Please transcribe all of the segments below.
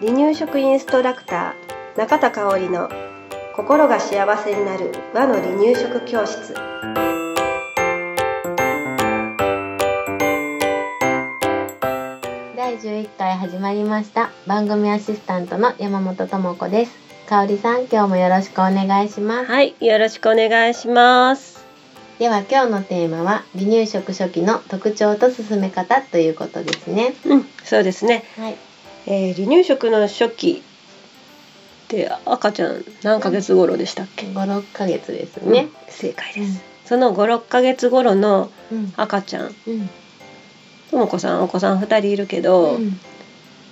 離乳食インストラクター中田香織の心が幸せになる和の離乳食教室。第11回始まりました。番組アシスタントの山本智子です。香織さん今日もよろしくお願いします。はいよろしくお願いしますでは今日のテーマは離乳食初期の特徴と進め方ということですね。うんそうですね、はい。えー、離乳食の初期って赤ちゃん何ヶ月頃でしたっけ、56ヶ月ですね。うん正解です、その56ヶ月頃のうん。赤ちゃんうん。ともこさんお子さん2人いるけど、うん。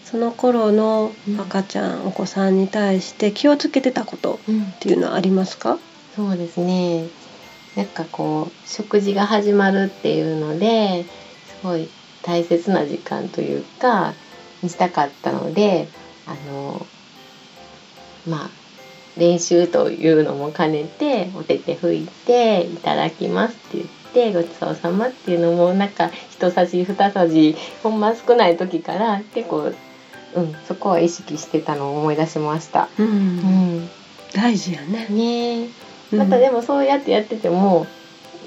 その頃の赤ちゃん、お子さんに対して気をつけてたことうんっていうのはありますか？そうですねなんかこう食事が始まるっていうのですごい大切な時間というかにしたかったのであのまあ練習というのも兼ねてお手手拭いて「いただきます」って言って「ごちそうさま」っていうのもなんか一さじ二さじほんま少ない時から結構、うん、そこは意識してたのを思い出しました。うん。うん。大事やね。ね。えまたでもそうやってやってても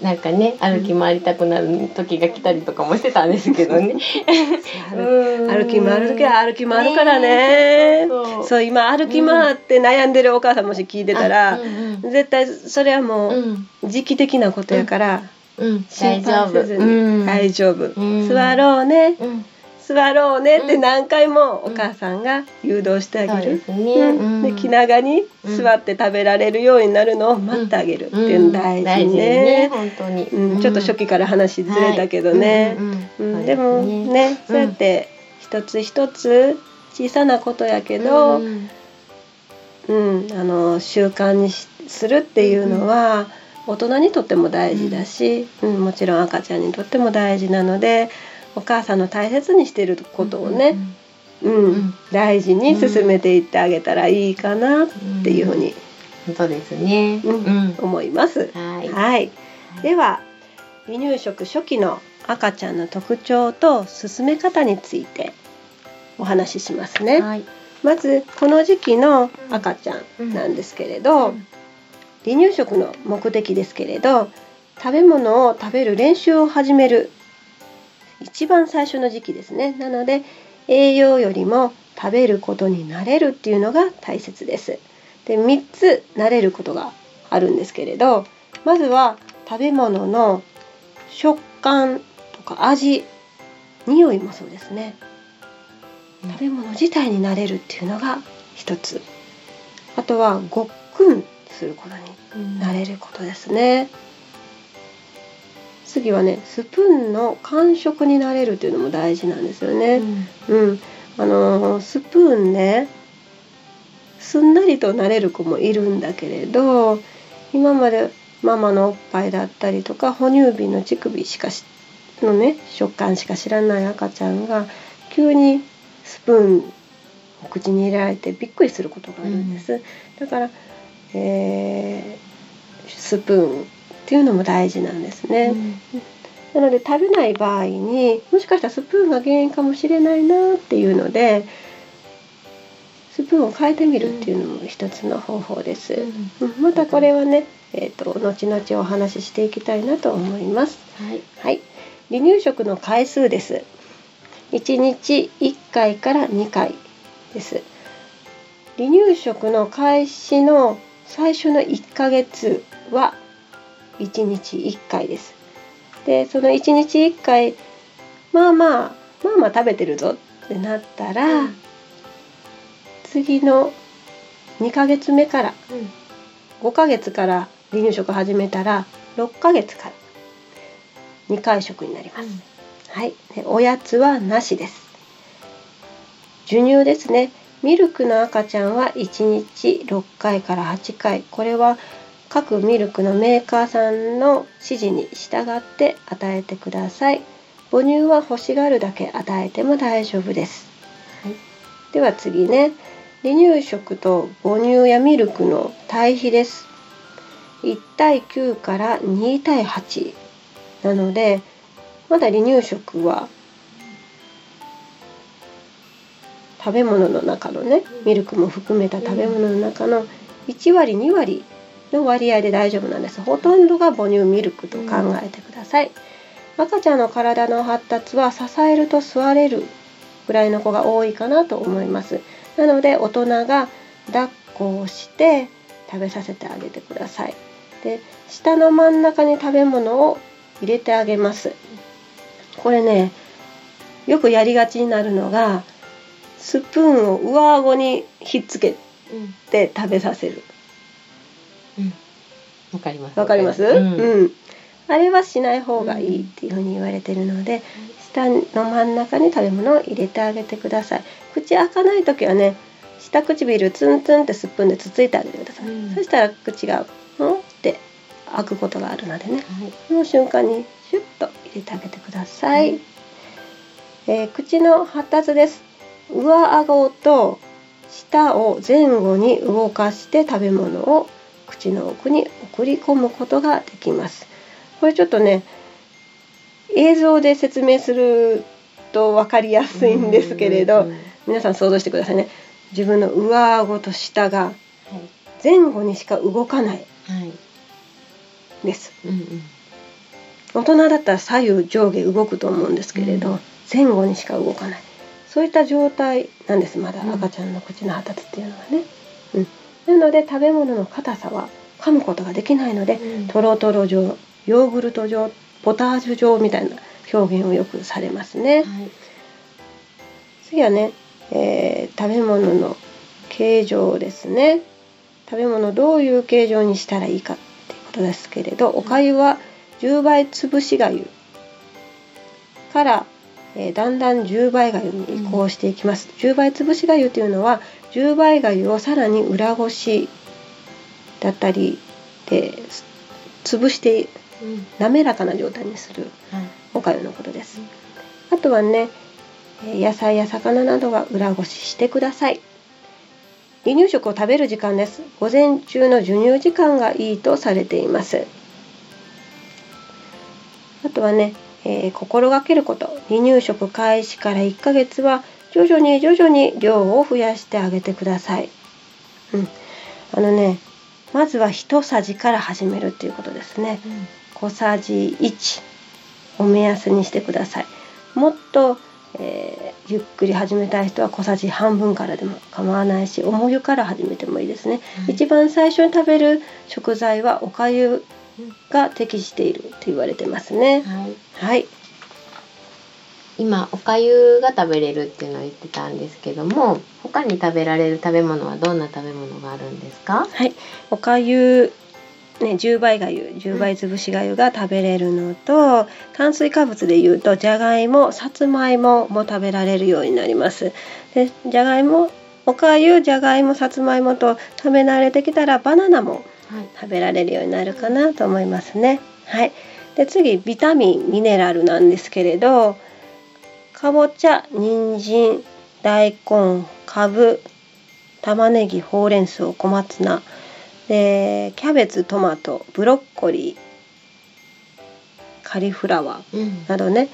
なんかね歩き回りたくなる時が来たりとかもしてたんですけどね。歩 歩き回る時は歩き回るからね。ねそう今歩き回って悩んでるお母さんもし聞いてたら、うん。うん絶対それはもううん。時期的なことやから、うん。心大丈夫。配せずに、うん。大丈夫、うん。座ろうね。うん座ろうねってうん。何回もお母さんが誘導してあげる、すね。うん。で気長にうん座って食べられるようになるのを待ってあげるっていうの大事うん。ね。本当に。うん、ちょっと初期から話ずれたけどね、はい。うんでもね。そうやって一つ一つ小さなことやけど、ううんん。あの習慣にしするっていうのは大人にとっても大事だし、うん。もちろん赤ちゃんにとっても大事なのでお母さんの大切にしていることをね、うんうん大事に進めていってあげたらいいかなっていうふうに、本当ですね。うんうん思います。はい。はい、では離乳食初期の赤ちゃんの特徴と進め方についてお話ししますね。はい。まずこの時期の赤ちゃんなんですけれど、うん離乳食の目的ですけれど食べ物を食べる練習を始める一番最初の時期ですね。なので栄養よりも食べることに慣れるっていうのが大切です。で3つ慣れることがあるんですけれどまずは食べ物の食感とか味匂いもそうですね。食べ物自体に慣れるっていうのが一つ。あとはごっくんすることに慣れることですね。次はねスプーンの感触に慣れるっていうのも大事なんですようねん。うん、あのースプーンねすんなりと慣れる子もいるんだけれど今までママのおっぱいだったりとか哺乳瓶の乳首しかしのね食感しか知らない赤ちゃんが急にスプーンを口に入れられてびっくりすることがあるんです、だから、えースプーンっていうのも大事なんですね、なので食べない場合にもしかしたらスプーンが原因かもしれないなっていうのでスプーンを変えてみるっていうのも一つの方法です。うんまたこれはね、えー、と後々お話ししていきたいなと思います。はい。はい、離乳食の回数です。1日1回から2回です。離乳食の開始の最初の1ヶ月は1日1回です。でその1日1回まあまあまあまあ食べてるぞってなったら、次の2ヶ月目から5ヶ月から離乳食始めたら6ヶ月から2回食になります。はい、でおやつはなしです。授乳ですね。ミルクの赤ちゃんは1日6回から8回。これは各ミルクのメーカーさんの指示に従って与えてください。母乳は欲しがるだけ与えても大丈夫です。はいでは次ね。離乳食と母乳やミルクの対比です。1対9から2対8なのでまだ離乳食は食べ物の中のねミルクも含めた食べ物の中の1割2割の割合で大丈夫なんです。ほとんどが母乳ミルクと考えてください、赤ちゃんの体の発達は支えると座れるぐらいの子が多いかなと思います。なので大人が抱っこをして食べさせてあげてください。で下の真ん中に食べ物を入れてあげます。これねよくやりがちになるのがスプーンを上顎にひっつけて食べさせる。わかります。わかります、うん。うん。あれはしない方がいいっていうふうに言われてるので下の真ん中に食べ物を入れてあげてください。口開かない時はね下唇ツンツンってスプーンでつついてあげてください、うん。そしたら口がうんって開くことがあるのでねはい。その瞬間にシュッと入れてあげてください、えー口の発達です。上顎と舌を前後に動かして食べ物を口の奥に送り込むことができます。これちょっとね映像で説明すると分かりやすいんですけれど、皆さん想像してくださいね。自分の上顎と舌がはい。前後にしか動かない。はい。です。うんうん。大人だったら左右上下動くと思うんですけれど、うん。前後にしか動かない。そういった状態なんですまだ。うん。赤ちゃんの口の発達っていうのはね、うん、なので食べ物の硬さは噛むことができないので、うん。トロトロ状ヨーグルト状ポタージュ状みたいな表現をよくされますね、はい。次はね、えー食べ物の形状ですね。食べ物をどういう形状にしたらいいかってことですけれどおかゆは10倍潰しがゆから、えーだんだん10倍がゆに移行していきます、10倍潰しがゆというのは10倍がゆをさらに裏ごしだったりです潰してうん滑らかな状態にするはいおかゆのことです。あとはね、えー野菜や魚などは裏ごししてください。離乳食を食べる時間です。午前中の授乳時間がいいとされています。あとはね、えー心がけること。離乳食開始から1ヶ月は徐々に徐々に量を増やしてあげてください。うん。あのね、まずは一さじから始めるっていうことですね。小さじ1を目安にしてください。もっと、えーゆっくり始めたい人は小さじ半分からでも構わないし重湯から始めてもいいですね、はい一番最初に食べる食材はおかゆが適していると言われてますね。はい。はい今おかゆが食べれるっていうのを言ってたんですけども他に食べられる食べ物はどんな食べ物があるんですか？はい。おかゆね、10倍がゆ10倍潰しがゆが食べれるのと炭水化物でいうとじゃがいもさつまいもも食べられるようになります。でじゃがいもおかゆじゃがいもさつまいもと食べ慣れてきたらバナナもはい。食べられるようになるかなと思いますね。はい。で次ビタミンミネラルなんですけれどかぼちゃ人参大根かぶ玉ねぎほうれん草小松菜でキャベツトマトブロッコリーカリフラワーうん。などね。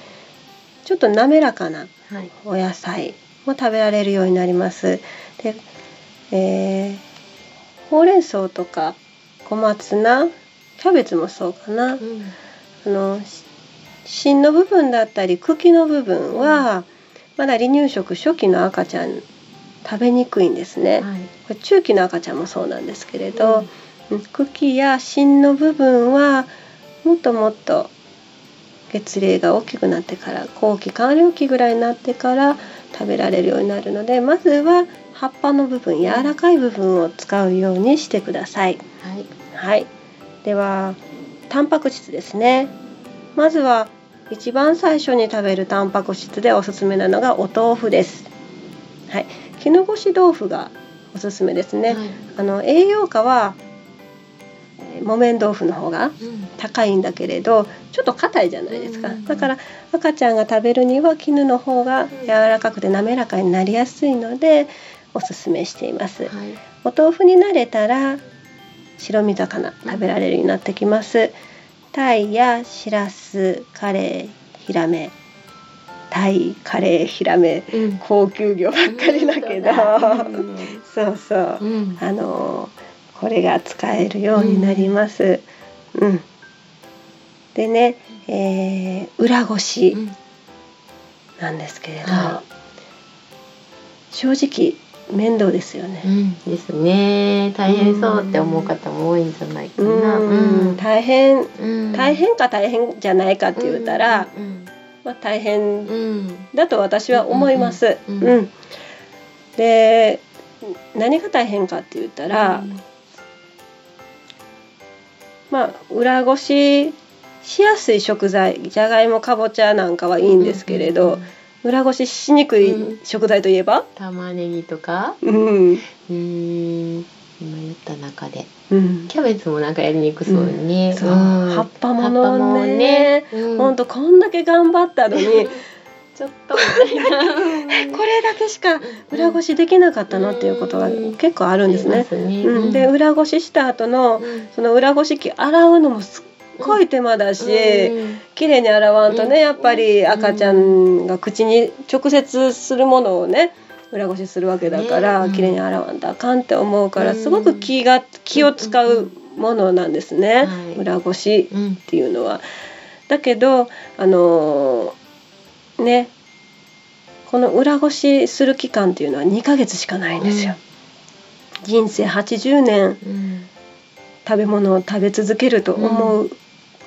ちょっと滑らかなはい。お野菜も食べられるようになります。で、えーほうれん草とか小松菜キャベツもそうかな、うん。あのし芯の部分だったり茎の部分は、まだ離乳食初期の赤ちゃん食べにくいんですね。はい。これ中期の赤ちゃんもそうなんですけれど、うん。茎や芯の部分はもっともっと月齢が大きくなってから後期完了期ぐらいになってから食べられるようになるのでまずは葉っぱの部分柔らかい部分を使うようにしてください。はい。はい、ではタンパク質ですね。まずは一番最初に食べるタンパク質でおすすめなのがお豆腐です。はい。絹ごし豆腐がおすすめですね、はい。あの栄養価はえー木綿豆腐の方がうん。高いんだけれどちょっと硬いじゃないですか。うん。だから赤ちゃんが食べるには絹の方が柔らかくて滑らかになりやすいのでおすすめしています。はい。お豆腐に慣れたら白身魚食べられるようになってきます。タイやシラス、カレイ、ヒラメタイカレーヒラメうん。高級魚ばっかりだけど、うん。そうそう、うん。あのこれが使えるようになります。うん。でね、えー裏ごしうん。なんですけれど、は正直面倒ですよね。うん。ですね。大変そうって思う方も多いんじゃないかうん、な。うん。大変うん。大変か大変じゃないかって言ったら、うん。まあ大変だと私は思います。うん。で何が大変かって言ったら、まあ裏ごししやすい食材じゃがいもかぼちゃなんかはいいんですけれど、裏ごししにくい食材といえば、玉ねぎとか？うん。うーん。今言った中で。うん。キャベツもなんかやりにくそうね、そう、ん。葉っぱもの葉っぱもね。うん。ほんとこんだけ頑張ったのに。ちょっと。これだけしか裏ごしできなかったのっていうことが結構あるんですね。うん、で裏ごしした後のうん。その裏ごし器洗うのもすっごい手間だし、うん。綺麗に洗わんとね、うん。やっぱり赤ちゃんが口に直接するものをね裏ごしするわけだから、ね綺麗に洗わんとあかんって思うから、うん。すごく気が気を使うものなんですね、はい裏ごしうんっていうのは。だけどあのーねこの裏ごしする期間っていうのは2ヶ月しかないんですよ。人生80年うん。食べ物を食べ続けると思う、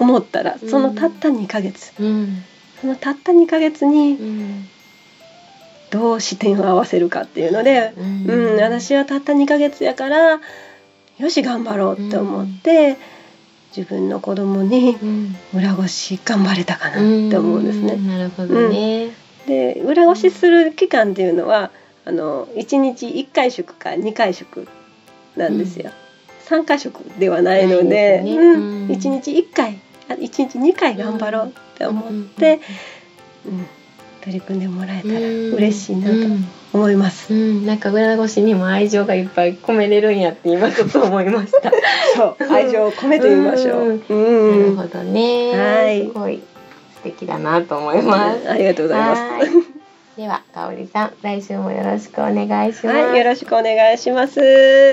思ったらそのたった2ヶ月、うん。そのたった2ヶ月にうん。どう視点を合わせるかっていうので、ううんん私はたった2ヶ月やからよし頑張ろうって思って、自分の子供にうん。裏ごし頑張れたかなって思うんですね。なるほどね。で裏ごしする期間っていうのはあの1日1回食か2回食なんですよ。3回食ではないのでね。うん。うん。1日1回あ1日2回頑張ろうって思って、うん取り組んでもらえたら嬉しいなとうん思います。うん、なんか裏ごしにも愛情がいっぱい込めれるんやって今ちょっと思いました。そう愛情を込めてみましょう。うんうんなるほどね。はいすごい素敵だなと思います。ありがとうございます。はいでは、かおりさん、来週もよろしくお願いします。はい、よろしくお願いします。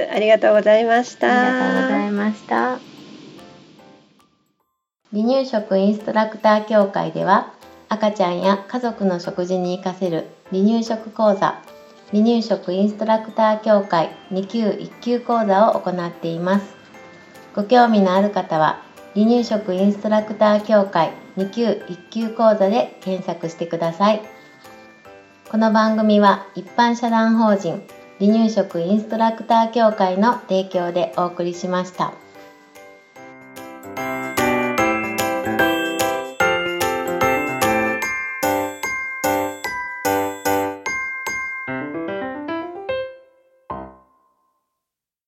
ありがとうございました。ありがとうございました。離乳食インストラクター協会では赤ちゃんや家族の食事に活かせる離乳食講座離乳食インストラクター協会2級1級講座を行っていますご興味のある方は離乳食インストラクター協会2級1級講座で検索してくださいこの番組は一般社団法人離乳食インストラクター協会の提供でお送りしました。